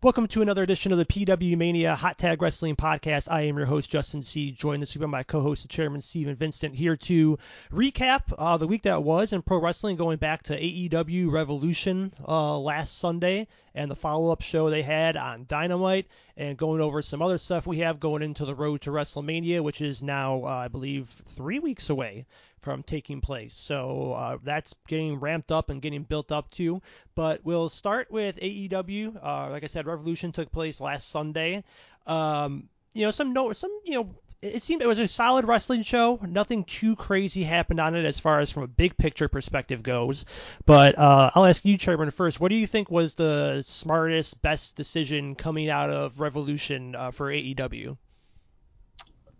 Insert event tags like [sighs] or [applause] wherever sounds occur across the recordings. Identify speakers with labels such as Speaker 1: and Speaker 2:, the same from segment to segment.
Speaker 1: Welcome to another edition of the PW Mania Hot Tag Wrestling Podcast. I am your host, Justin C. Joined this week by my co host, the chairman, Steven Vincent, here to recap uh, the week that was in pro wrestling, going back to AEW Revolution uh, last Sunday and the follow up show they had on Dynamite, and going over some other stuff we have going into the road to WrestleMania, which is now, uh, I believe, three weeks away from taking place. So uh, that's getting ramped up and getting built up too. But we'll start with AEW. Uh, like I said, Revolution took place last Sunday. Um, you know, some no, some you know. It seemed it was a solid wrestling show. Nothing too crazy happened on it as far as from a big picture perspective goes. But uh, I'll ask you, Chairman, first. What do you think was the smartest, best decision coming out of Revolution uh, for AEW?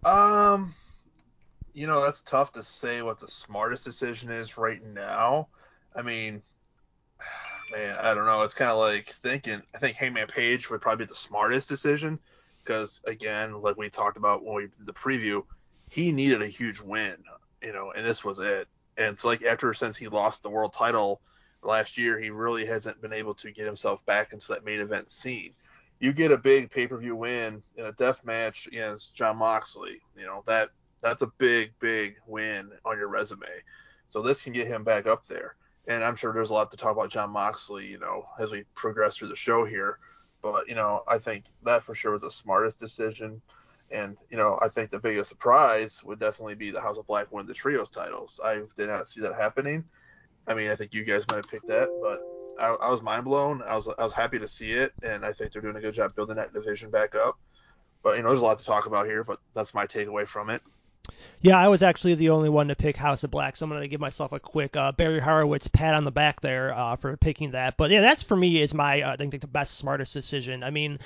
Speaker 2: Um, you know, that's tough to say what the smartest decision is right now. I mean, [sighs] man, I don't know. It's kind of like thinking. I think Hangman Page would probably be the smartest decision because, again, like we talked about when we did the preview, he needed a huge win, you know, and this was it. And it's like after since he lost the world title last year, he really hasn't been able to get himself back into that main event scene. You get a big pay per view win in a death match against Jon Moxley, you know that that's a big, big win on your resume. So this can get him back up there. And I'm sure there's a lot to talk about Jon Moxley, you know, as we progress through the show here. But, you know, I think that for sure was the smartest decision. And, you know, I think the biggest surprise would definitely be the House of Black win the trios titles. I did not see that happening. I mean, I think you guys might have picked that, but I, I was mind blown. I was I was happy to see it, and I think they're doing a good job building that division back up. But you know, there's a lot to talk about here, but that's my takeaway from it.
Speaker 1: Yeah, I was actually the only one to pick House of Black, so I'm going to give myself a quick uh, Barry Horowitz pat on the back there uh, for picking that. But yeah, that's for me is my uh, I think the best smartest decision. I mean,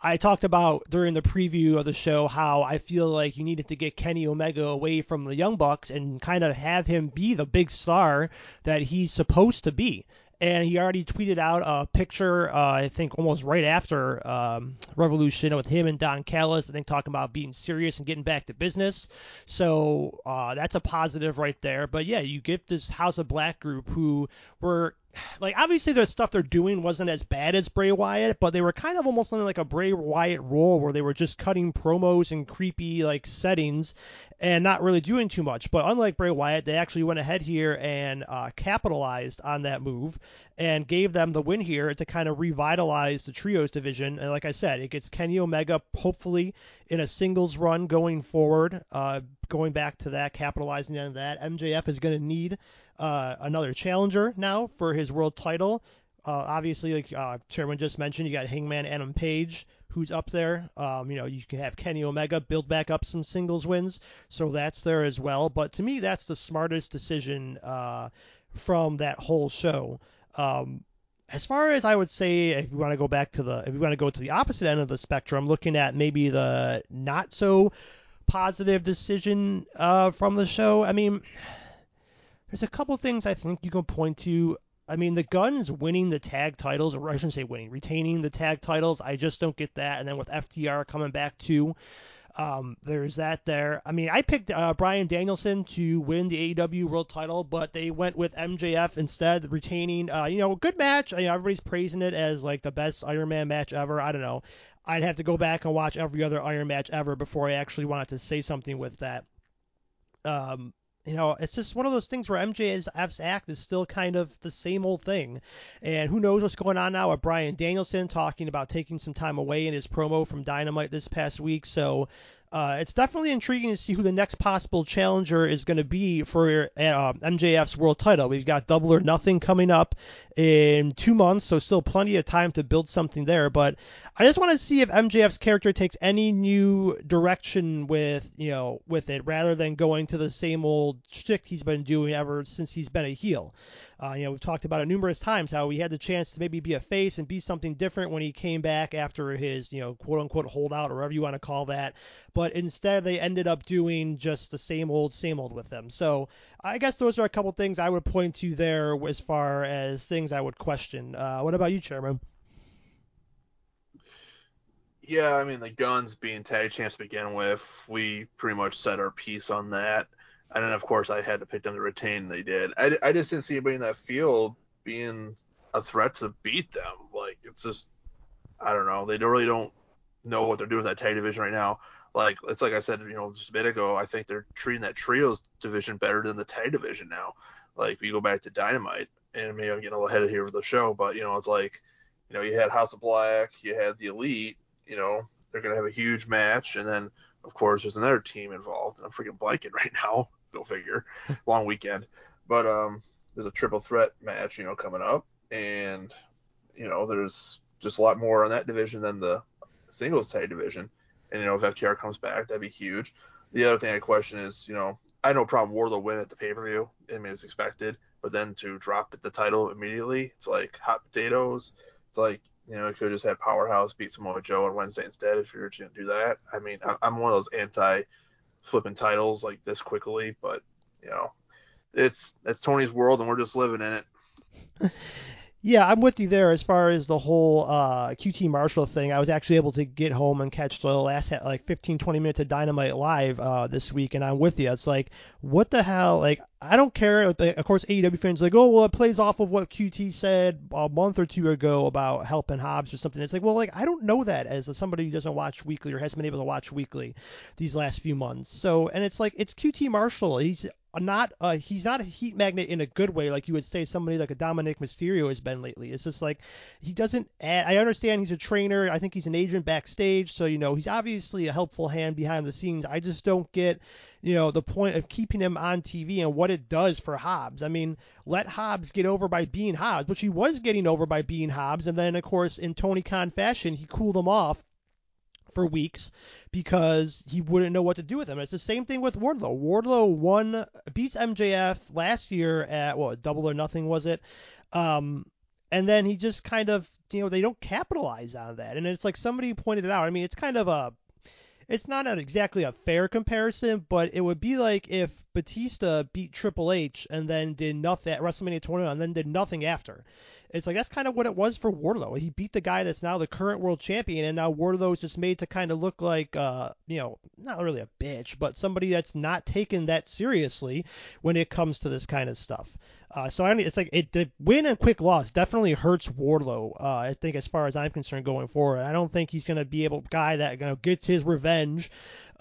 Speaker 1: I talked about during the preview of the show how I feel like you needed to get Kenny Omega away from the Young Bucks and kind of have him be the big star that he's supposed to be and he already tweeted out a picture, uh, I think almost right after um, Revolution with him and Don Callis, I think talking about being serious and getting back to business. So uh, that's a positive right there. But yeah, you get this House of Black group who were like obviously the stuff they're doing wasn't as bad as Bray Wyatt, but they were kind of almost like a Bray Wyatt role where they were just cutting promos and creepy like settings and not really doing too much. But unlike Bray Wyatt, they actually went ahead here and uh, capitalized on that move and gave them the win here to kind of revitalize the trios division. And like I said, it gets Kenny Omega hopefully in a singles run going forward. Uh, going back to that, capitalizing on that, MJF is going to need uh, another challenger now for his world title. Uh, obviously, like uh, Chairman just mentioned, you got Hangman Adam Page, who's up there. Um, you know, you can have Kenny Omega build back up some singles wins, so that's there as well. But to me, that's the smartest decision uh, from that whole show. Um, as far as I would say, if you want to go back to the, if you want to go to the opposite end of the spectrum, looking at maybe the not so positive decision uh, from the show, I mean there's a couple things I think you can point to. I mean, the Gunns winning the tag titles, or I shouldn't say winning, retaining the tag titles. I just don't get that. And then with FTR coming back too, um, there's that there. I mean, I picked uh, Bryan Danielson to win the AEW World Title, but they went with MJF instead, retaining. Uh, you know, a good match. Know, everybody's praising it as like the best Iron Man match ever. I don't know. I'd have to go back and watch every other Iron match ever before I actually wanted to say something with that. Um, you know, it's just one of those things where MJF's act is still kind of the same old thing. And who knows what's going on now with Bryan Danielson talking about taking some time away in his promo from Dynamite this past week. So uh, it's definitely intriguing to see who the next possible challenger is going to be for uh, MJF's world title. We've got Double or Nothing coming up in two months, so still plenty of time to build something there. But I just want to see if MJF's character takes any new direction with you know with it, rather than going to the same old shtick he's been doing ever since he's been a heel. Uh, you know, we've talked about it numerous times how he had the chance to maybe be a face and be something different when he came back after his, you know, quote unquote holdout or whatever you want to call that. But instead, they ended up doing just the same old, same old with him. So I guess those are a couple things I would point to there as far as things I would question. Uh, what about you, Chairman?
Speaker 2: Yeah, I mean the Gunns being tag champs to begin with, we pretty much set our piece on that and then of course I had to pick them to retain. They did. I, I just didn't see anybody in that field being a threat to beat them. Like it's just I don't know. They don't really don't know what they're doing with that tag division right now. Like it's like I said, you know, just a bit ago. I think they're treating that trios division better than the tag division now. Like you go back to Dynamite, and maybe I'm getting a little ahead of here with the show, but you know, it's like, you know, you had House of Black, you had the Elite. You know, they're gonna have a huge match, and then of course there's another team involved. I'm freaking blanking [laughs] right now. Go figure. [laughs] Long weekend, but um, there's a triple threat match, you know, coming up, and you know, there's just a lot more on that division than the singles tag division. And you know, if FTR comes back, that'd be huge. The other thing I question is, you know, I had no problem Wardlow win at the pay per view. I mean, it's expected, but then to drop the title immediately, it's like hot potatoes. It's like you know, you could just have Powerhouse beat Samoa Joe on Wednesday instead if you're going to do that. I mean, I'm one of those anti flipping titles like this quickly, but you know, it's it's Tony's world and we're just living in it. [laughs]
Speaker 1: Yeah, I'm with you there as far as the whole uh, QT Marshall thing. I was actually able to get home and catch the last like 15, 20 minutes of Dynamite live uh, this week, and I'm with you. It's like, what the hell? Like, I don't care. Of course, AEW fans like, oh, well, it plays off of what QT said a month or two ago about helping Hobbs or something. It's like, well, like I don't know that as somebody who doesn't watch weekly or hasn't been able to watch weekly these last few months. So, and it's like it's QT Marshall. He's not uh, he's not a heat magnet in a good way like you would say somebody like a Dominik Mysterio has been lately. It's just like he doesn't add, I understand he's a trainer. I think he's an agent backstage, so you know, he's obviously a helpful hand behind the scenes. I just don't get you know the point of keeping him on TV and what it does for Hobbs. I mean, let Hobbs get over by being Hobbs, which he was getting over by being Hobbs, and then of course in Tony Khan fashion, he cooled him off for weeks because he wouldn't know what to do with him. It's the same thing with Wardlow. Wardlow won beats MJF last year at what double or nothing was it? Um, and then he just kind of you know they don't capitalize on that. And it's like somebody pointed it out. I mean, it's kind of a it's not exactly a fair comparison, but it would be like if Batista beat Triple H and then did nothing at WrestleMania 21 and then did nothing after. It's like that's kind of what it was for Wardlow. He beat the guy that's now the current world champion, and now Wardlow's just made to kind of look like, uh, you know, not really a bitch, but somebody that's not taken that seriously when it comes to this kind of stuff. Uh, so I it's like it the win and quick loss definitely hurts Wardlow. Uh, I think as far as I'm concerned going forward, I don't think he's going to be able guy that you know gets his revenge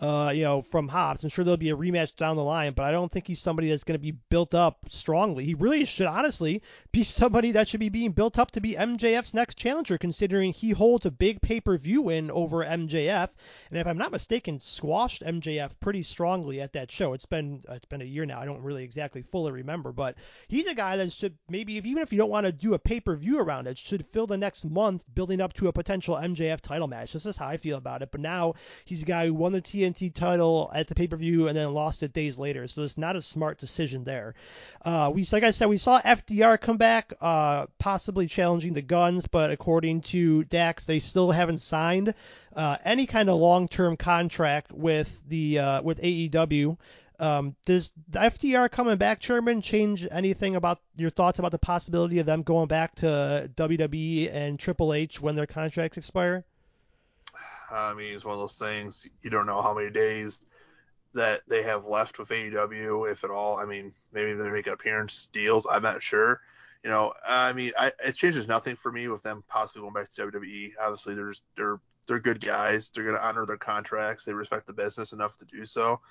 Speaker 1: uh, you know, from Hobbs. I'm sure there'll be a rematch down the line, but I don't think he's somebody that's going to be built up strongly. He really should honestly be [laughs] somebody that should be being built up to be MJF's next challenger, considering he holds a big pay-per-view win over MJF, and if I'm not mistaken, squashed MJF pretty strongly at that show. It's been it's been a year now. I don't really exactly fully remember, but he's a guy that should maybe if, even if you don't want to do a pay-per-view around it, should fill the next month building up to a potential MJF title match. This is how I feel about it. But now he's a guy who won the TNT TNT title at the pay per view and then lost it days later. So it's not a smart decision there. Uh, we, like I said, we saw FTR come back, uh, possibly challenging the Gunns, but according to Dax, they still haven't signed uh, any kind of long term contract with the uh, with AEW. Um, does the FTR coming back, Chairman, change anything about your thoughts about the possibility of them going back to WWE and Triple H when their contracts expire?
Speaker 2: I mean, it's one of those things you don't know how many days that they have left with AEW, if at all. I mean, maybe they make appearance deals. I'm not sure. You know, I mean, I, it changes nothing for me with them possibly going back to WWE. Obviously, there's they're they're good guys. They're going to honor their contracts. They respect the business enough to do so.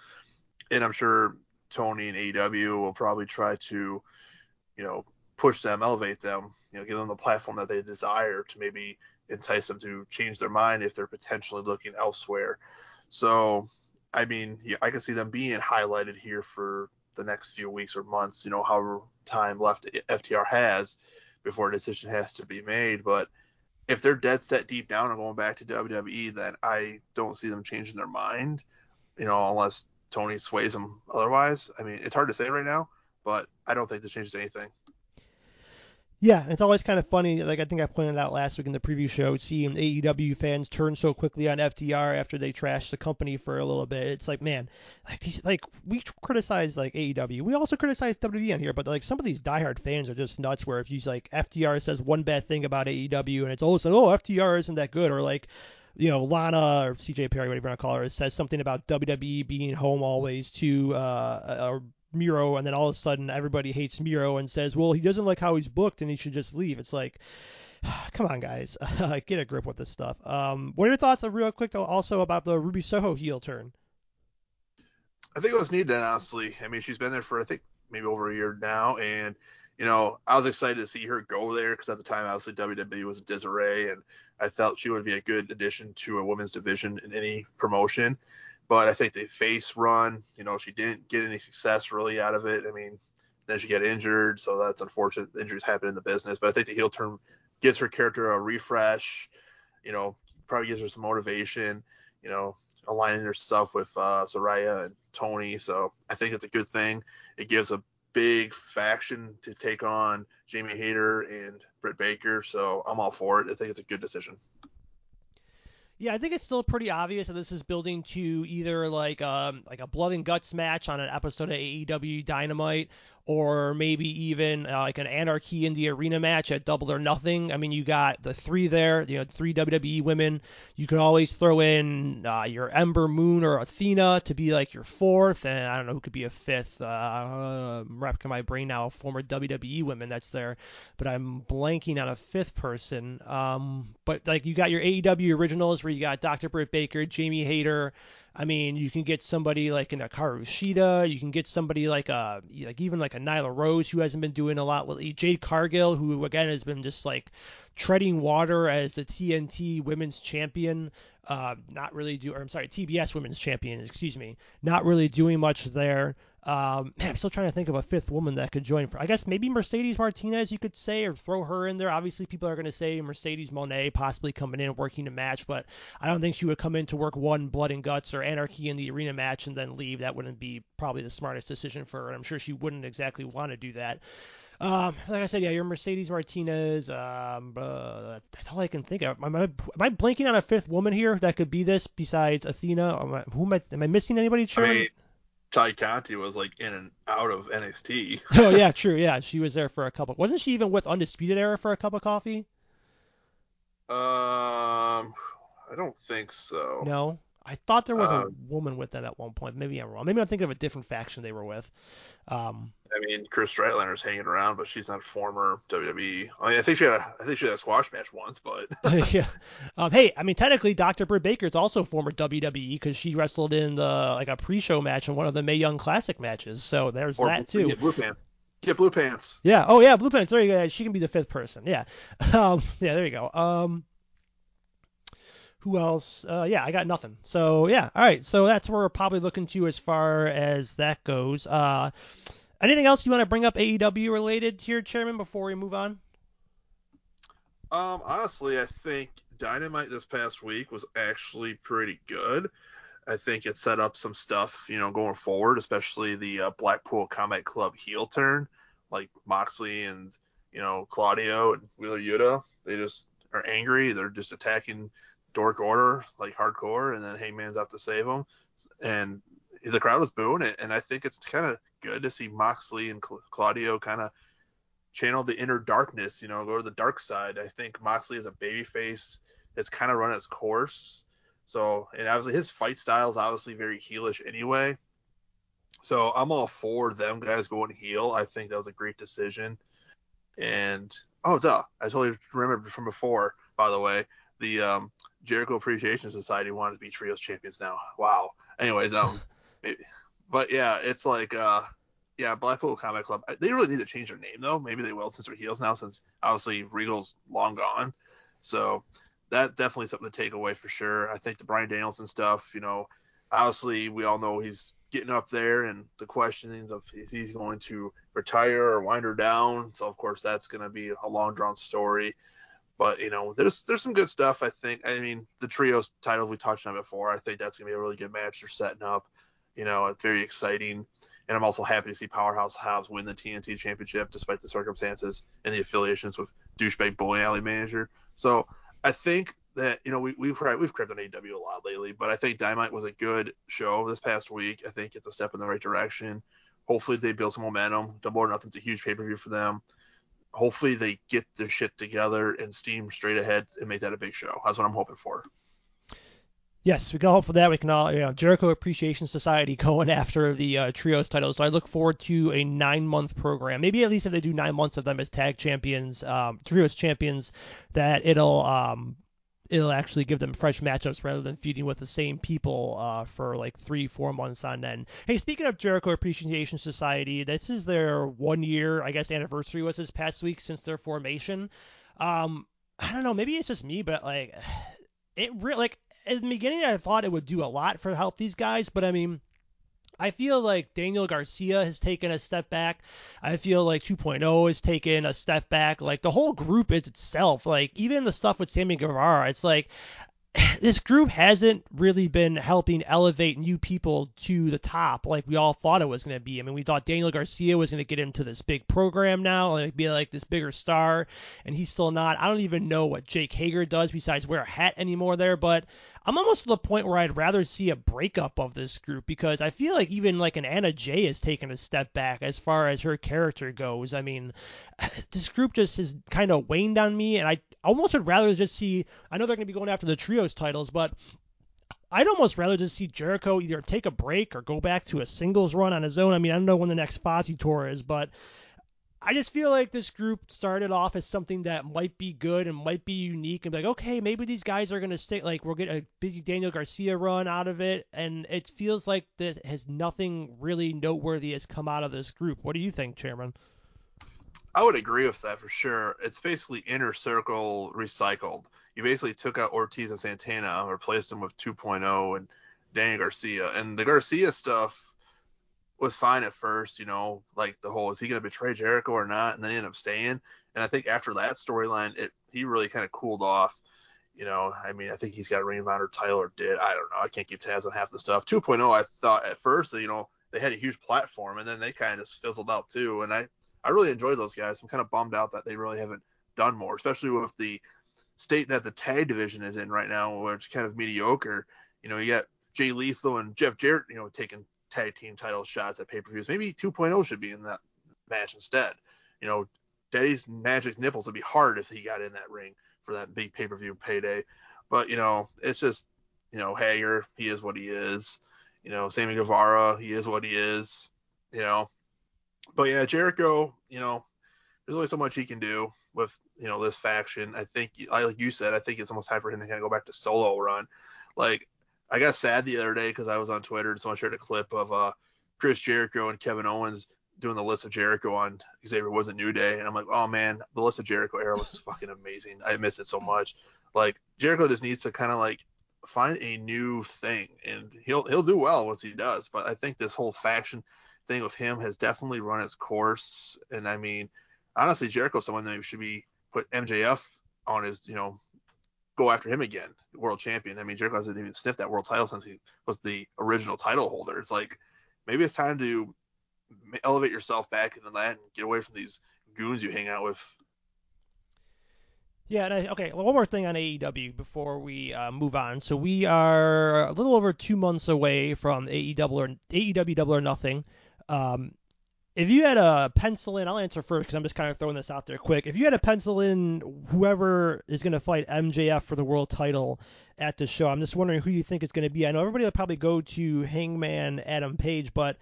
Speaker 2: And I'm sure Tony and AEW will probably try to, you know, push them, elevate them, you know, give them the platform that they desire to maybe entice them to change their mind if they're potentially looking elsewhere. So, I mean, yeah, I can see them being highlighted here for the next few weeks or months, you know, however time left FTR has before a decision has to be made. But if they're dead set deep down and going back to WWE, then I don't see them changing their mind, you know, unless Tony sways them otherwise. I mean, it's hard to say right now, but I don't think this changes anything.
Speaker 1: Yeah, it's always kind of funny. Like I think I pointed out last week in the preview show, seeing AEW fans turn so quickly on FTR after they trashed the company for a little bit. It's like, man, like these, like we criticize like AEW, we also criticize WWE on here, but like some of these diehard fans are just nuts. Where if you like FTR says one bad thing about AEW and it's all sudden, oh FTR isn't that good, or like you know, Lana or CJ Perry, whatever you want to call her, says something about WWE being home always to uh, or Miro, and then all of a sudden everybody hates Miro and says, well, he doesn't like how he's booked and he should just leave. It's like, [sighs] Come on, guys, [laughs] get a grip with this stuff. Um, what are your thoughts, uh, real quick, though, also about the Ruby Soho heel turn?
Speaker 2: I think it was needed, honestly. I mean, she's been there for I think maybe over a year now, and you know, I was excited to see her go there because at the time, obviously, WWE was a disarray, and I felt she would be a good addition to a women's division in any promotion. But I think the face run, you know, she didn't get any success really out of it. I mean, then she got injured, so that's unfortunate. Injuries happen in the business, but I think the heel turn gives her character a refresh. You know, probably gives her some motivation. You know, aligning her stuff with uh, Saraya and Toni, So I think it's a good thing. It gives a big faction to take on Jamie Hayter and Britt Baker. So I'm all for it. I think it's a good decision.
Speaker 1: Yeah, I think it's still pretty obvious that this is building to either like um like a blood and guts match on an episode of AEW Dynamite or maybe even uh, like an Anarchy in the Arena match at Double or Nothing. I mean, you got the three there, you know, three WWE women. You could always throw in uh, your Ember Moon or Athena to be like your fourth, and I don't know who could be a fifth. Uh, I'm wrapping my brain now, former WWE women that's there, but I'm blanking on a fifth person. Um, but like you got your AEW originals where you got Dr. Britt Baker, Jamie Hayter. I mean, you can get somebody like an Hikaru Shida. You can get somebody like a like even like a Nyla Rose who hasn't been doing a lot lately. Jade Cargill, who again has been just like treading water as the TNT Women's Champion. Uh, not really do, or I'm sorry, TBS Women's Champion. Excuse me. Not really doing much there. Um, man, [clears throat] I'm still trying to think of a fifth woman that could join. For I guess maybe Mercedes Martinez, you could say, or throw her in there. Obviously, people are going to say Mercedes Moné possibly coming in working a match, but I don't think she would come in to work one Blood and Guts or Anarchy in the arena match and then leave. That wouldn't be probably the smartest decision for her. And I'm sure she wouldn't exactly want to do that. Um, like I said, yeah, your Mercedes Martinez. Um, uh, that's all I can think of. Am I, am I blanking on a fifth woman here that could be this besides Athena? Am I, who am I? Am I missing anybody?
Speaker 2: Sharon? I mean, Tay Conti was like in and out of NXT. [laughs]
Speaker 1: oh yeah, [laughs] true. Yeah, she was there for a couple. Wasn't she even with Undisputed Era for a cup of coffee?
Speaker 2: Um, I don't think so.
Speaker 1: No, I thought there was um, a woman with them at one point. Maybe I'm wrong. Maybe I'm thinking of a different faction they were with. Um,
Speaker 2: I mean, Kris Statlander's hanging around, but she's not former WWE. I mean, I think she had a, I think she had a squash match once, but [laughs]
Speaker 1: yeah. Um, hey, I mean, technically, Dr. Britt Baker is also former WWE because she wrestled in the like a pre-show match in one of the Mae Young Classic matches. So there's or that too.
Speaker 2: Get blue pants. Get blue pants.
Speaker 1: Yeah. Oh yeah, blue pants. There you go. She can be the fifth person. Yeah. [laughs] Um, yeah. There you go. Um, who else? Uh, yeah, I got nothing. So yeah, all right. So that's where we're probably looking to as far as that goes. Uh, anything else you want to bring up AEW related here, Chairman, before we move on?
Speaker 2: Um, honestly, I think Dynamite this past week was actually pretty good. I think it set up some stuff, you know, going forward, especially the uh, Blackpool Combat Club heel turn, like Moxley and you know Claudio and Wheeler Yuta. They just are angry. They're just attacking Dark Order like hardcore, and then Hangman's out to save him, and the crowd was booing it. And I think it's kind of good to see Moxley and Claudio kind of channel the inner darkness, you know, go to the dark side. I think Moxley is a babyface that's kind of run its course. So, and obviously his fight style is obviously very heelish anyway. So I'm all for them guys going heel. I think that was a great decision. And oh, duh, I totally remembered from before. By the way, the um, Jericho Appreciation Society wanted to be trios champions now. Wow. Anyways, um, [laughs] but yeah, it's like uh, yeah, Blackpool Combat Club. They really need to change their name though. Maybe they will since they're heels now, since obviously Regal's long gone. So that definitely something to take away for sure. I think the Bryan Danielson stuff, you know, obviously we all know he's getting up there, and the questionings of is he going to retire or wind her down. So of course that's going to be a long drawn story. But you know, there's there's some good stuff. I think. I mean, the trios titles we touched on before. I think that's gonna be a really good match they're setting up. You know, it's very exciting. And I'm also happy to see Powerhouse Hobbs win the TNT Championship despite the circumstances and the affiliations with douchebag bully alley manager. So I think that you know we we've we've crept on AEW a lot lately, but I think Dynamite was a good show this past week. I think it's a step in the right direction. Hopefully they build some momentum. Double or Nothing's a huge pay per view for them hopefully they get their shit together and steam straight ahead and make that a big show. That's what I'm hoping for.
Speaker 1: Yes, we can hope for that. We can all, you know, Jericho Appreciation Society [laughs] going after the uh, trios titles. So I look forward to a nine month program. Maybe at least if they do nine months of them as tag champions, um, trios champions, that it'll um, it'll actually give them fresh matchups rather than feuding with the same people uh, for like three, four months on end. Hey, speaking of Jericho Appreciation Society, this is their one year, I guess, anniversary was this past week since their formation. Um, I don't know, maybe it's just me, but like, [sighs] it really like in the beginning I thought it would do a lot for help these guys, but I mean. I feel like Daniel Garcia has taken a step back. I feel like 2.0 has taken a step back. Like the whole group is itself. Like even the stuff with Sammy Guevara, it's like [sighs] this group hasn't really been helping elevate new people to the top like we all thought it was going to be. I mean, we thought Daniel Garcia was going to get into this big program now, like be like this bigger star, and he's still not. I don't even know what Jake Hager does besides wear a hat anymore there, but I'm almost to the point where I'd rather see a breakup of this group because I feel like even like an Anna Jay has taken a step back as far as her character goes. I mean, [sighs] this group just has kind of waned on me, and I almost would rather just see. I know they're going to be going after the trios titles, but I'd almost rather just see Jericho either take a break or go back to a singles run on his own. I mean, I don't know when the next Fozzy tour is, but I just feel like this group started off as something that might be good and might be unique and be like, okay, maybe these guys are gonna stay like we'll get a big Daniel Garcia run out of it, and it feels like this has nothing really noteworthy has come out of this group. What do you think, Chairman?
Speaker 2: I would agree with that for sure. It's basically inner circle recycled. You basically took out Ortiz and Santana, replaced them with 2.0 and Daniel Garcia, and the Garcia stuff was fine at first, you know, like the whole is he going to betray Jericho or not, and then he ended up staying. And I think after that storyline, it he really kind of cooled off. You know, I mean, I think he's got a Ring of Honor title or did. I don't know. I can't keep tabs on half the stuff. 2.0, I thought at first, you know, they had a huge platform, and then they kind of fizzled out too. And I I really enjoy those guys. I'm kind of bummed out that they really haven't done more, especially with the state that the tag division is in right now, which is kind of mediocre. You know, you got Jay Lethal and Jeff Jarrett, you know, taking tag team title shots at pay per views. Maybe 2.0 should be in that match instead. You know, Daddy's magic nipples would be hard if he got in that ring for that big pay per view payday. But you know, it's just you know Hager, he is what he is. You know, Sammy Guevara, he is what he is. You know, but yeah, Jericho, you know, there's only so much he can do with you know this faction. I think, like you said, I think it's almost time for him to kind of go back to solo run. Like I got sad the other day because I was on Twitter and someone shared a clip of uh, Chris Jericho and Kevin Owens doing the list of Jericho on Xavier was a New Day, and I'm like, oh man, the list of Jericho era was [laughs] fucking amazing. I miss it so much. Like Jericho just needs to kind of like find a new thing, and he'll he'll do well once he does. But I think this whole faction thing with him has definitely run its course, and I mean, honestly, Jericho's someone that should be put MJF on his you know go after him again, world champion. I mean, Jericho hasn't even sniffed that world title since he was the original title holder. It's like maybe it's time to elevate yourself back into that and get away from these goons you hang out with.
Speaker 1: Yeah, I, okay. One more thing on AEW before we uh, move on. So we are a little over two months away from AEW or AEW Double or Nothing. Um, if you had a pencil in, I'll answer first because I'm just kind of throwing this out there quick. If you had a pencil in whoever is going to fight MJF for the world title at the show, I'm just wondering who you think is going to be. I know everybody will probably go to Hangman Adam Page, but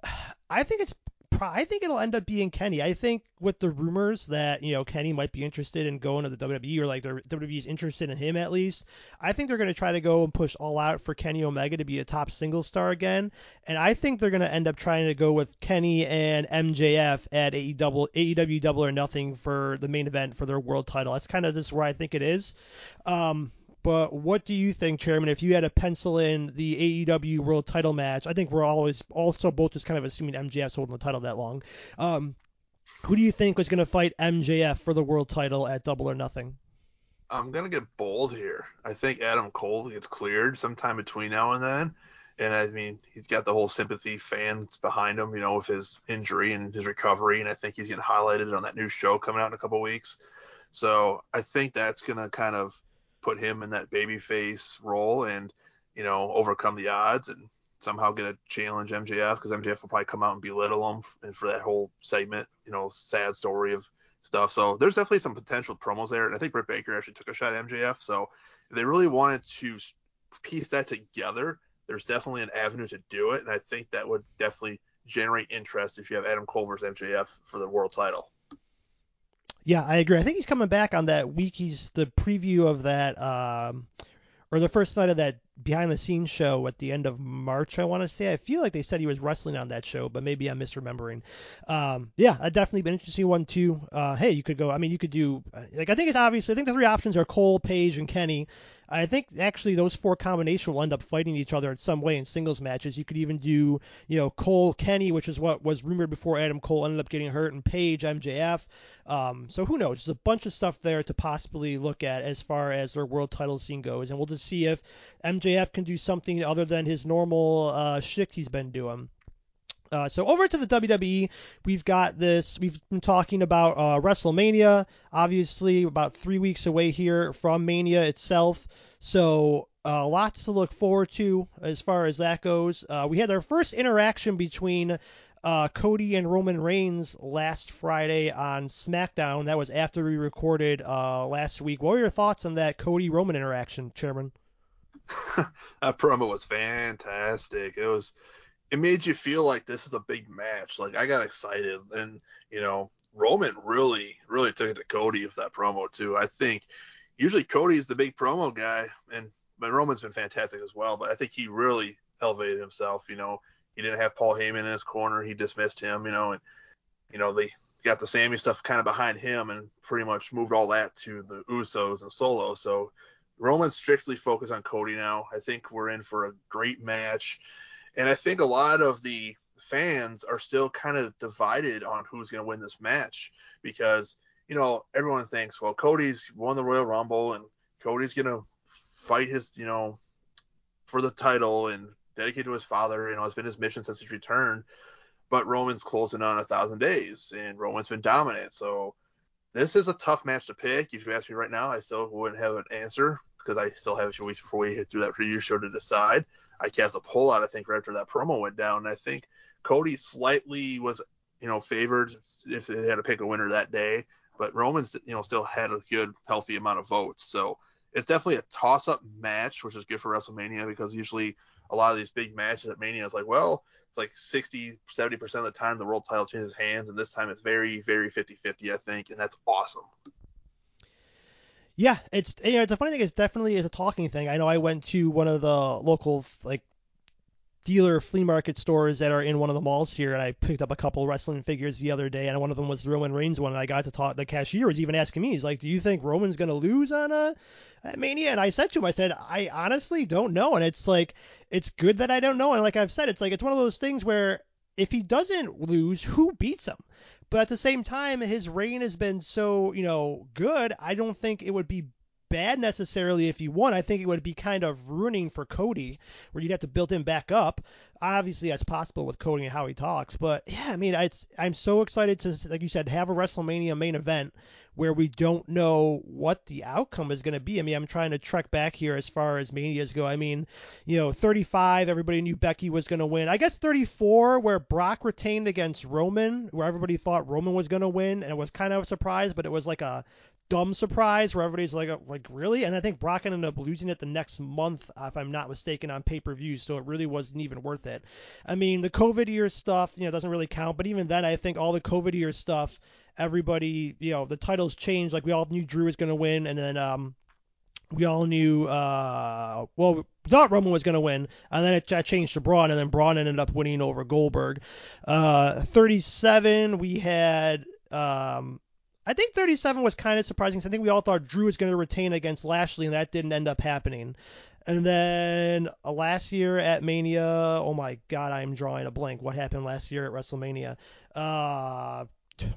Speaker 1: [sighs] I think it's I think it'll end up being Kenny. I think with the rumors that you know Kenny might be interested in going to the WWE or like the WWE's interested in him at least. I think they're going to try to go and push all out for Kenny Omega to be a top single star again, and I think they're going to end up trying to go with Kenny and MJF at AEW, AEW Double or Nothing for the main event for their world title. That's kind of just where I think it is. Um, but what do you think, Chairman? If you had to pencil in the AEW World Title match, I think we're always also both just kind of assuming MJF's holding the title that long. Um, who do you think was going to fight MJF for the world title at Double or Nothing?
Speaker 2: I'm gonna get bold here. I think Adam Cole gets cleared sometime between now and then. And I mean, he's got the whole sympathy fans behind him, you know, with his injury and his recovery. And I think he's getting highlighted on that new show coming out in a couple weeks. So I think that's gonna kind of put him in that babyface role and you know overcome the odds and somehow get a challenge MJF because MJF will probably come out and belittle him and for that whole segment, you know, sad story of stuff. So there's definitely some potential promos there, and I think Britt Baker actually took a shot at MJF. So if they really wanted to piece that together, there's definitely an avenue to do it, and I think that would definitely generate interest if you have Adam Cole versus MJF for the world title.
Speaker 1: Yeah, I agree. I think he's coming back on that week. He's the preview of that, um, or the first night of that behind the scenes show at the end of March. I want to say. I feel like they said he was wrestling on that show, but maybe I'm misremembering. Um, yeah, I'd definitely been interesting one too. Uh, hey, you could go. I mean, you could do like I think it's obvious. I think the three options are Cole, Page, and Kenny. I think actually those four combination will end up fighting each other in some way in singles matches. You could even do, you know, Cole Kenny, which is what was rumored before Adam Cole ended up getting hurt, and Page MJF. Um, so who knows? There's a bunch of stuff there to possibly look at as far as their world title scene goes, and we'll just see if MJF can do something other than his normal uh, he's been doing. Uh, so over to the WWE, we've got this. We've been talking about uh, WrestleMania, obviously about three weeks away here from Mania itself. So uh, lots to look forward to as far as that goes. Uh, we had our first interaction between uh, Cody and Roman Reigns last Friday on SmackDown. That was after we recorded uh, last week. What were your thoughts on that Cody Roman interaction, Chairman? [laughs]
Speaker 2: that promo was fantastic. It was it made you feel like this is a big match. Like I got excited, and you know Roman really really took it to Cody with that promo too. I think usually Cody's the big promo guy, and but Roman's been fantastic as well. But I think he really elevated himself. You know, he didn't have Paul Heyman in his corner. He dismissed him. You know, and you know they got the Sami stuff kind of behind him, and pretty much moved all that to the Usos and Solo. So Roman's strictly focused on Cody now. I think we're in for a great match. And I think a lot of the fans are still kind of divided on who's going to win this match because, you know, everyone thinks, well, Cody's won the Royal Rumble and Cody's going to fight his, you know, for the title and dedicate to his father. You know, it's been his mission since his return. But Roman's closing on a thousand days and Roman's been dominant. So this is a tough match to pick. If you ask me right now, I still wouldn't have an answer because I still have a few weeks before we do that preview show to decide. I cast a poll out, I think, right after that promo went down. And I think Cody slightly was, you know, favored if they had to pick a winner that day. But Roman's, you know, still had a good, healthy amount of votes. So it's definitely a toss up match, which is good for WrestleMania because usually a lot of these big matches at Mania is like, well, it's like 60, 70% of the time the world title changes hands. And this time it's very, very 50 50, I think. And that's awesome.
Speaker 1: Yeah, it's you know, it's a funny thing. It's definitely is a talking thing. I know I went to one of the local like dealer flea market stores that are in one of the malls here, and I picked up a couple wrestling figures the other day, and one of them was the Roman Reigns one. And I got to talk. The cashier was even asking me, he's like, "Do you think Roman's gonna lose on uh, a, a Mania?" And I said to him, I said, "I honestly don't know." And it's like, it's good that I don't know. And like I've said, it's like it's one of those things where if he doesn't lose, who beats him? But at the same time, his reign has been so, you know, good. I don't think it would be bad necessarily if he won. I think it would be kind of ruining for Cody, where you'd have to build him back up. Obviously, that's possible with Cody and how he talks. But yeah, I mean, it's, I'm so excited to, like you said, have a WrestleMania main event where we don't know what the outcome is going to be. I mean, I'm trying to trek back here as far as manias go. I mean, you know, 35, everybody knew Becky was going to win. I guess 34, where Brock retained against Roman, where everybody thought Roman was going to win, and it was kind of a surprise, but it was like a dumb surprise where everybody's like, uh, like really? And I think Brock ended up losing it the next month, if I'm not mistaken, on pay per view. So it really wasn't even worth it. I mean, the COVID year stuff, you know, doesn't really count. But even then, I think all the COVID year stuff everybody, you know, the titles changed. Like we all knew Drew was going to win, and then um, we all knew, uh, well, we thought Roman was going to win, and then it, changed to Braun, and then Braun ended up winning over Goldberg. Uh, 37, we had. Um, I think 37 was kind of surprising. I think we all thought Drew was going to retain against Lashley, and that didn't end up happening. And then uh, last year at Mania, oh my God, I'm drawing a blank. What happened last year at WrestleMania? Uh,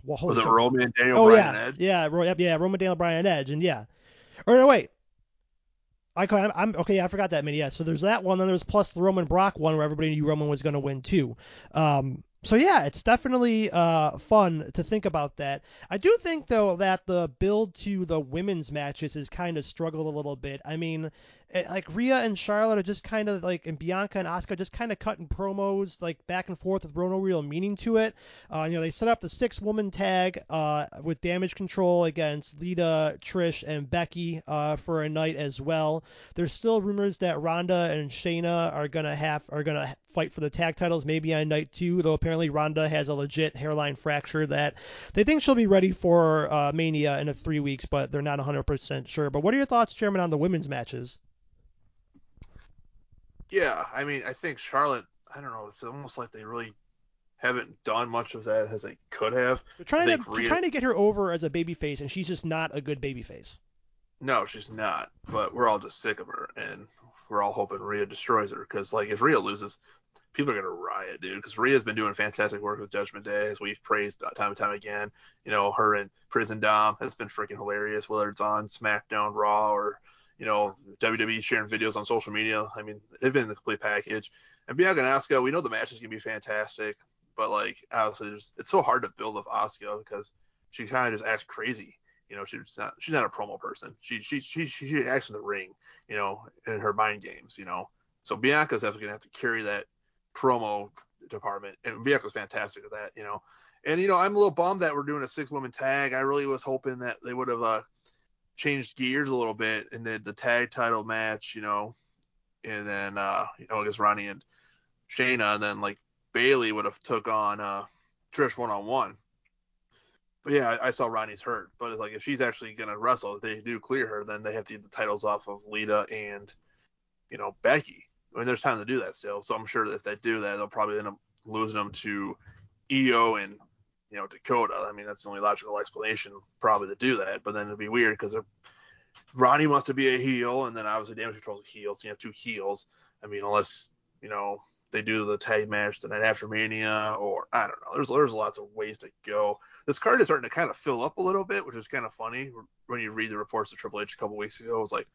Speaker 2: well, was it Roman Daniel
Speaker 1: oh,
Speaker 2: Bryan
Speaker 1: yeah.
Speaker 2: Edge?
Speaker 1: Yeah, yeah, Roman Daniel Bryan Edge, and yeah. Or no, wait. I I'm, I'm okay. Yeah, I forgot that many. Yeah, so there's that one. Then there's plus the Roman Brock one where everybody knew Roman was going to win too. Um, So yeah, it's definitely uh, fun to think about that. I do think though that the build to the women's matches has kind of struggled a little bit. I mean, it, like Rhea and Charlotte are just kind of like, and Bianca and Asuka just kind of cutting promos like back and forth with no real meaning to it. Uh, you know, they set up the six woman tag uh, with Damage Control against Lita, Trish, and Becky uh, for a night as well. There's still rumors that Ronda and Shayna are gonna have are gonna fight for the tag titles maybe on night two, though apparently Ronda has a legit hairline fracture that they think she'll be ready for uh, Mania in a three weeks, but they're not 100% sure. But what are your thoughts, Chairman, on the women's matches?
Speaker 2: Yeah, I mean, I think Charlotte. I don't know. It's almost like they really haven't done much of that as they could have.
Speaker 1: They're trying to Rhea, trying to get her over as a babyface, and she's just not a good babyface.
Speaker 2: No, she's not. But we're all just sick of her, and we're all hoping Rhea destroys her. Because like if Rhea loses, people are gonna riot, dude. Because Rhea's been doing fantastic work with Judgment Day, as we've praised time and time again. You know, her and Prison Dom has been freaking hilarious, whether it's on SmackDown, Raw, or you know, WWE sharing videos on social media. I mean, they've been the complete package. And Bianca and Asuka, we know the match is gonna be fantastic, but like obviously, it's so hard to build with Asuka because she kind of just acts crazy. You know, she's not she's not a promo person. She she she she acts in the ring. You know, in her mind games. You know, so Bianca's definitely gonna have to carry that promo department, and Bianca's fantastic at that. You know, and you know I'm a little bummed that we're doing a six woman tag. I really was hoping that they would have uh, changed gears a little bit in the, the tag title match, you know, and then uh, you know, I guess Ronnie and Shayna, and then like Bayley would have took on uh, Trish one on one. But yeah, I, I, saw Ronnie's hurt, but it's like if she's actually gonna wrestle, if they do clear her, then they have to get the titles off of Lita and you know Becky. I mean, there's time to do that still, so I'm sure that if they do that, they'll probably end up losing them to IYO and you know Dakota. I mean, that's the only logical explanation probably to do that. But then it'd be weird because Ronnie wants to be a heel, and then obviously Damage Control's a heel, so you have two heels. I mean, unless you know they do the tag match the night after Mania, or I don't know. There's there's lots of ways to go. This card is starting to kind of fill up a little bit, which is kind of funny when you read the reports of Triple H a couple weeks ago. It was like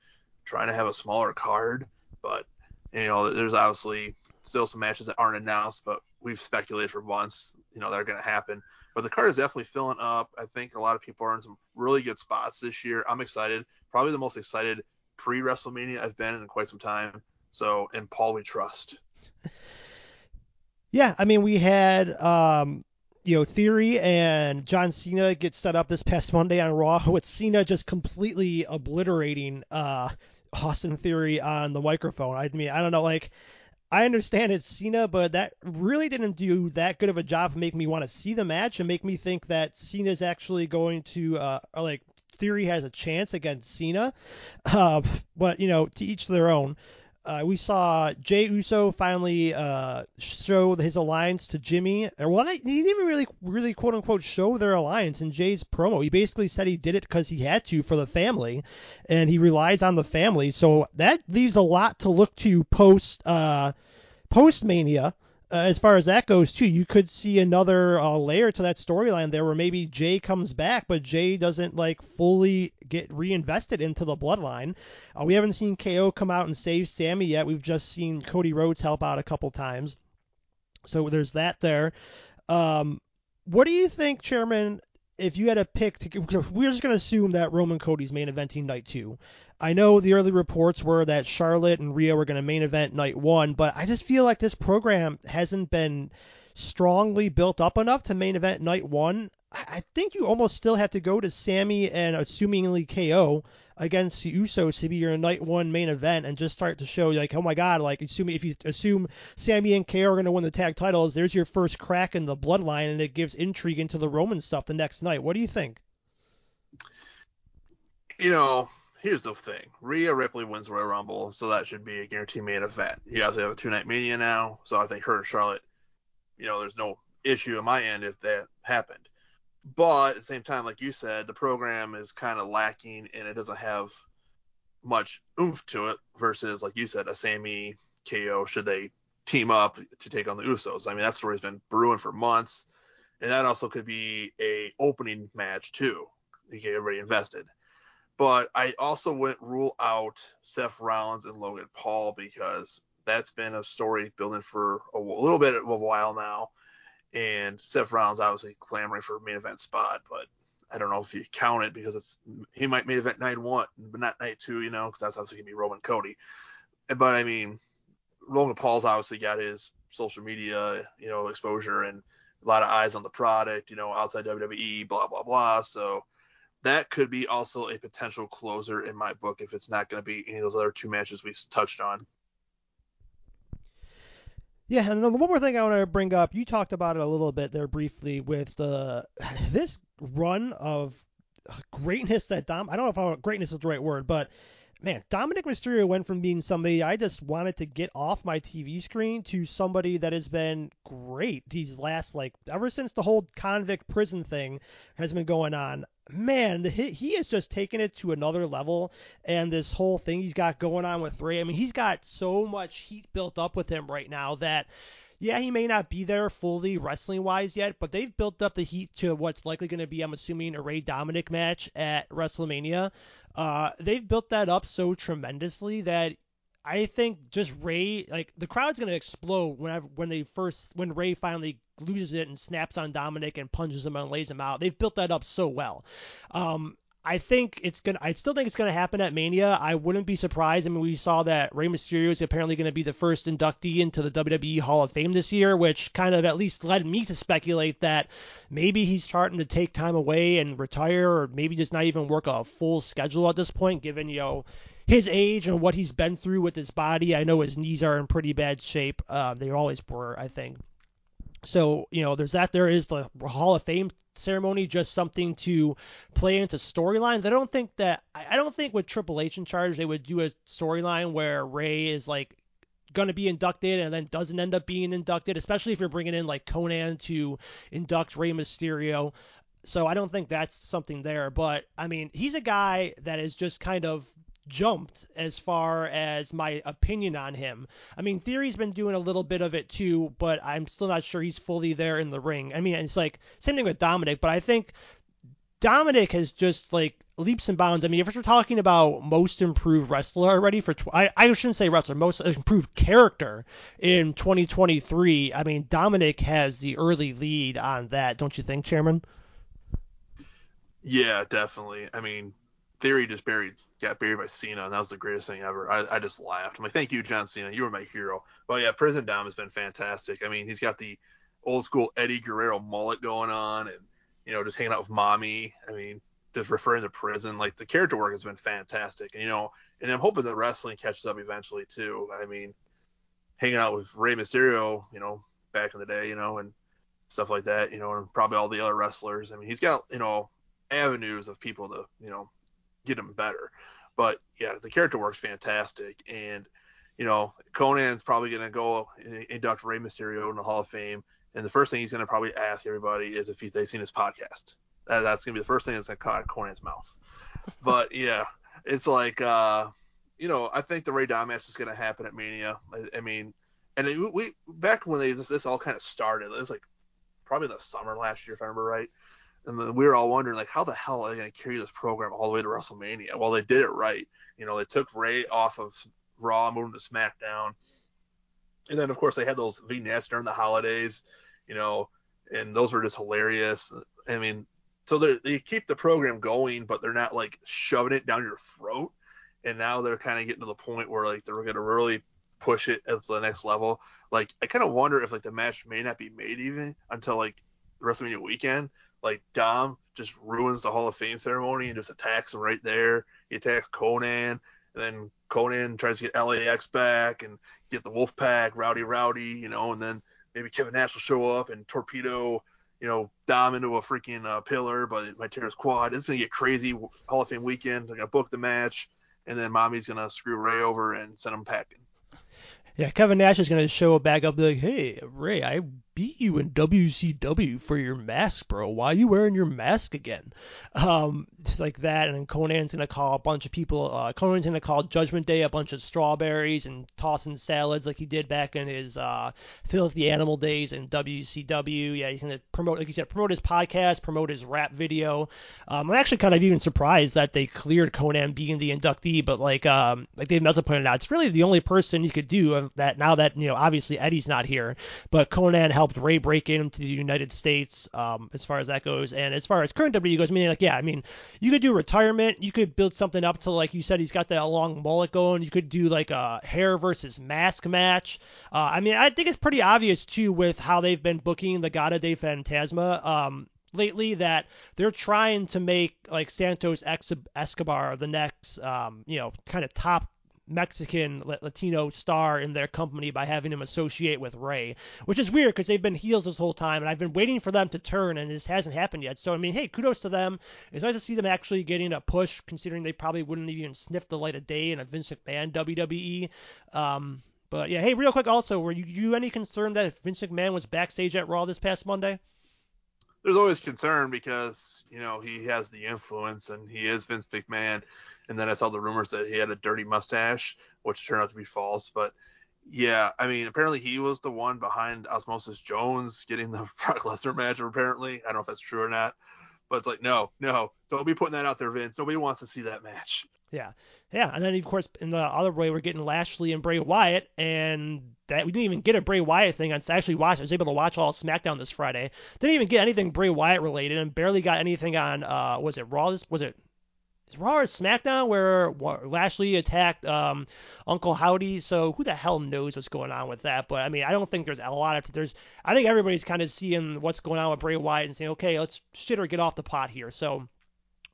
Speaker 2: trying to have a smaller card, but you know, there's obviously still some matches that aren't announced, but we've speculated for months, you know, that are going to happen. But the card is definitely filling up. I think a lot of people are in some really good spots this year. I'm excited. Probably the most excited pre WrestleMania I've been in quite some time. So, in Paul we trust.
Speaker 1: Yeah, I mean, we had um, you know, Theory and John Cena get set up this past Monday on Raw [laughs] with Cena just completely obliterating uh, Austin Theory on the microphone. I mean, I don't know, like I understand it's Cena, but that really didn't do that good of a job of making me want to see the match and make me think that Cena's actually going to, uh, like, Theory has a chance against Cena. Uh, but, you know, to each their own. Uh, we saw Jey Uso finally uh, show his alliance to Jimmy. Or well, he didn't even really, really quote unquote show their alliance in Jey's promo. He basically said he did it because he had to for the family, and he relies on the family. So that leaves a lot to look to post uh, post Mania uh, as far as that goes too, you could see another uh, layer to that storyline there where maybe Jey comes back, but Jey doesn't like fully get reinvested into the bloodline. Uh, we haven't seen KO come out and save Sami yet. We've just seen Cody Rhodes help out a couple times. So there's that there. Um, what do you think, Chairman? If you had a pick, to, [laughs] we're just going to assume that Roman Cody's main eventing night two. I know the early reports were that Charlotte and Rhea were going to main event night one, but I just feel like this program hasn't been strongly built up enough to main event night one. I think you almost still have to go to Sami and assumingly KO against the Usos to be your night one main event and just start to show like, oh my god, like assuming if you assume Sami and KO are going to win the tag titles, there's your first crack in the bloodline and it gives intrigue into the Roman stuff the next night. What do you think?
Speaker 2: You know, here's the thing: Rhea Ripley wins Royal Rumble, so that should be a guaranteed main event. You guys have a two night mania now, so I think her and Charlotte, you know, there's no issue on my end if that happened. But at the same time, like you said, the program is kind of lacking and it doesn't have much oomph to it versus, like you said, a Sami KO should they team up to take on the Usos. I mean, that story's been brewing for months, and that also could be a opening match too. You get everybody invested. But I also wouldn't rule out Seth Rollins and Logan Paul because that's been a story building for a, little bit of a while now. and Seth Rollins obviously clamoring for a main event spot, but I don't know if you count it because it's he might main event night one, but not night two, you know, because that's obviously gonna be Roman Cody. But I mean, Logan Paul's obviously got his social media, you know, exposure and a lot of eyes on the product, you know, outside WWE, blah blah blah. So that could be also a potential closer in my book if it's not going to be any of those other two matches we touched on.
Speaker 1: Yeah, and one more thing I want to bring up. You talked about it a little bit there briefly with the [sighs] this run of greatness that Dom. I don't know if greatness is the right word, but man, Dominik Mysterio went from being somebody I just wanted to get off my TV screen to somebody that has been great these last like ever since the whole convict prison thing has been going on. Man, the, he has just taken it to another level, and this whole thing he's got going on with Rey, I mean, he's got so much heat built up with him right now that yeah, he may not be there fully wrestling wise yet, but they've built up the heat to what's likely going to be, I'm assuming, a Rey Dominik match at WrestleMania. Uh, they've built that up so tremendously that I think just Rey, like the crowd's gonna explode whenever when they first when Rey finally loses it and snaps on Dominik and punches him and lays him out. They've built that up so well. Um, I think it's gonna. I still think it's gonna happen at Mania. I wouldn't be surprised. I mean, we saw that Rey Mysterio is apparently to be the first inductee into the WWE Hall of Fame this year, which kind of at least led me to speculate that maybe he's starting to take time away and retire, or maybe just not even work a full schedule at this point, given you know his age and what he's been through with his body. I know his knees are in pretty bad shape. Uh, they always were, I think. So, you know, there's that. There is the Hall of Fame ceremony, just something to play into storylines. I don't think that, I don't think with Triple H in charge, they would do a storyline where Rey is like going to be inducted and then doesn't end up being inducted, especially if you're bringing in like Konnan to induct Rey Mysterio. So I don't think that's something there. But I mean, he's a guy that is just kind of jumped as far as my opinion on him. I mean, Theory's been doing a little bit of it too, but I'm still not sure he's fully there in the ring. I mean, it's like same thing with Dominik, but I think Dominik has just like leaps and bounds. I mean, if we're talking about most improved wrestler already for, tw- I, I shouldn't say wrestler, most improved character in 2023, I mean, Dominik has the early lead on that, don't you think, Chairman?
Speaker 2: Yeah, definitely. I mean, Theory just buried got buried by Cena, and that was the greatest thing ever. I, I just laughed. I'm like, thank you, John Cena. You were my hero. But yeah, Prison Dom has been fantastic. I mean, he's got the old school Eddie Guerrero mullet going on, and you know, just hanging out with mommy. I mean, just referring to prison. Like the character work has been fantastic. And, you know, and I'm hoping that wrestling catches up eventually too. I mean, hanging out with Rey Mysterio, you know, back in the day, you know, and stuff like that, you know, and probably all the other wrestlers. I mean, he's got, you know, avenues of people to, you know, get him better. But yeah, the character work's fantastic, and you know Konnan's probably gonna go induct Rey Mysterio in the Hall of Fame, and the first thing he's gonna probably ask everybody is if he, they've seen his podcast. That, that's gonna be the first thing that's gonna come out of Konnan's mouth. [laughs] but yeah, it's like uh, you know I think the Rey Dom match is gonna happen at Mania. I, I mean, and it, we back when they, this, this all kind of started, it was like probably the summer last year if I remember right and then we were all wondering like how the hell are they going to carry this program all the way to WrestleMania? Well, they did it right. You know, they took Rey off of Raw, moved him to SmackDown, and then of course they had those vignettes during the holidays, you know, and those were just hilarious. I mean, so they keep the program going, but they're not like shoving it down your throat. And now they're kind of getting to the point where like they're going to really push it to the next level. Like I kind of wonder if like the match may not be made even until like WrestleMania weekend like Dom just ruins the Hall of Fame ceremony and just attacks him right there. He attacks Konnan, and then Konnan tries to get LAX back and get the Wolf Pack, Rowdy Rowdy, you know, and then maybe Kevin Nash will show up and torpedo, you know, Dom into a freaking uh, pillar, but it might tear his quad. It's gonna get crazy. Hall of Fame weekend. They're gonna book the match, and then Mommy's gonna screw Rey over and send him packing.
Speaker 1: Yeah, Kevin Nash is gonna show up back up, like, "Hey, Rey, I beat you in WCW for your mask, bro. Why are you wearing your mask again? Um, just like that. And then Konnan's going to call a bunch of people, uh, Konnan's going to call Judgment Day a bunch of strawberries and tossing salads like he did back in his uh, filthy animal days in WCW. Yeah, he's going to promote, like he said, promote his podcast, promote his rap video. Um, I'm actually kind of even surprised that they cleared Konnan being the inductee, but like, um, like Dave Meltzer pointed out, it's really the only person you could do that now that, you know, obviously Eddie's not here, but Konnan helped helped Rey break into the United States um, as far as that goes. And as far as current WWE goes, I mean, like, yeah, I mean, you could do retirement. You could build something up to, like you said, he's got that long mullet going. You could do like a hair versus mask match. Uh, I mean, I think it's pretty obvious, too, with how they've been booking the Legado del Fantasma. Um, lately that they're trying to make like Santos Escobar the next, um, you know, kind of top Mexican Latino star in their company by having him associate with Rey, which is weird because they've been heels this whole time, and I've been waiting for them to turn, and this hasn't happened yet. So I mean, hey, kudos to them. It's nice to see them actually getting a push, considering they probably wouldn't even sniff the light of day in a Vince McMahon WWE. Um, but yeah, hey, real quick, also, were you, you any concerned that Vince McMahon was backstage at Raw this past Monday?
Speaker 2: There's always concern because you know he has the influence and he is Vince McMahon and then I saw the rumors that he had a dirty mustache, which turned out to be false. But yeah, I mean, apparently he was the one behind Osmosis Jones getting the [laughs] Brock Lesnar match. Apparently, I don't know if that's true or not, but it's like, no, no, don't be putting that out there, Vince. Nobody wants to see that match.
Speaker 1: Yeah, yeah, and then of course in the other way we're getting Lashley and Bray Wyatt, and that we didn't even get a Bray Wyatt thing. I actually watched. I was able to watch all SmackDown this Friday. Didn't even get anything Bray Wyatt related, and barely got anything on. Uh, was it Raw? This Was it Raw or SmackDown where Lashley attacked um, Uncle Howdy. So who the hell knows what's going on with that? But I mean, I don't think there's a lot of there's. I think everybody's kind of seeing what's going on with Bray Wyatt and saying, okay, let's shit or get off the pot here. So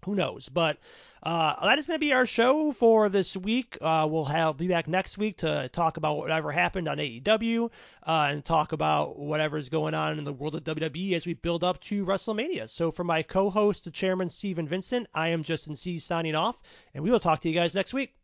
Speaker 1: who knows? But uh, that is going to be our show for this week. Uh, we'll have be back next week to talk about whatever happened on AEW uh, and talk about whatever's going on in the world of WWE as we build up to WrestleMania. So for my co-host, the chairman Steven Vincent, I am Justin C signing off, and we will talk to you guys next week.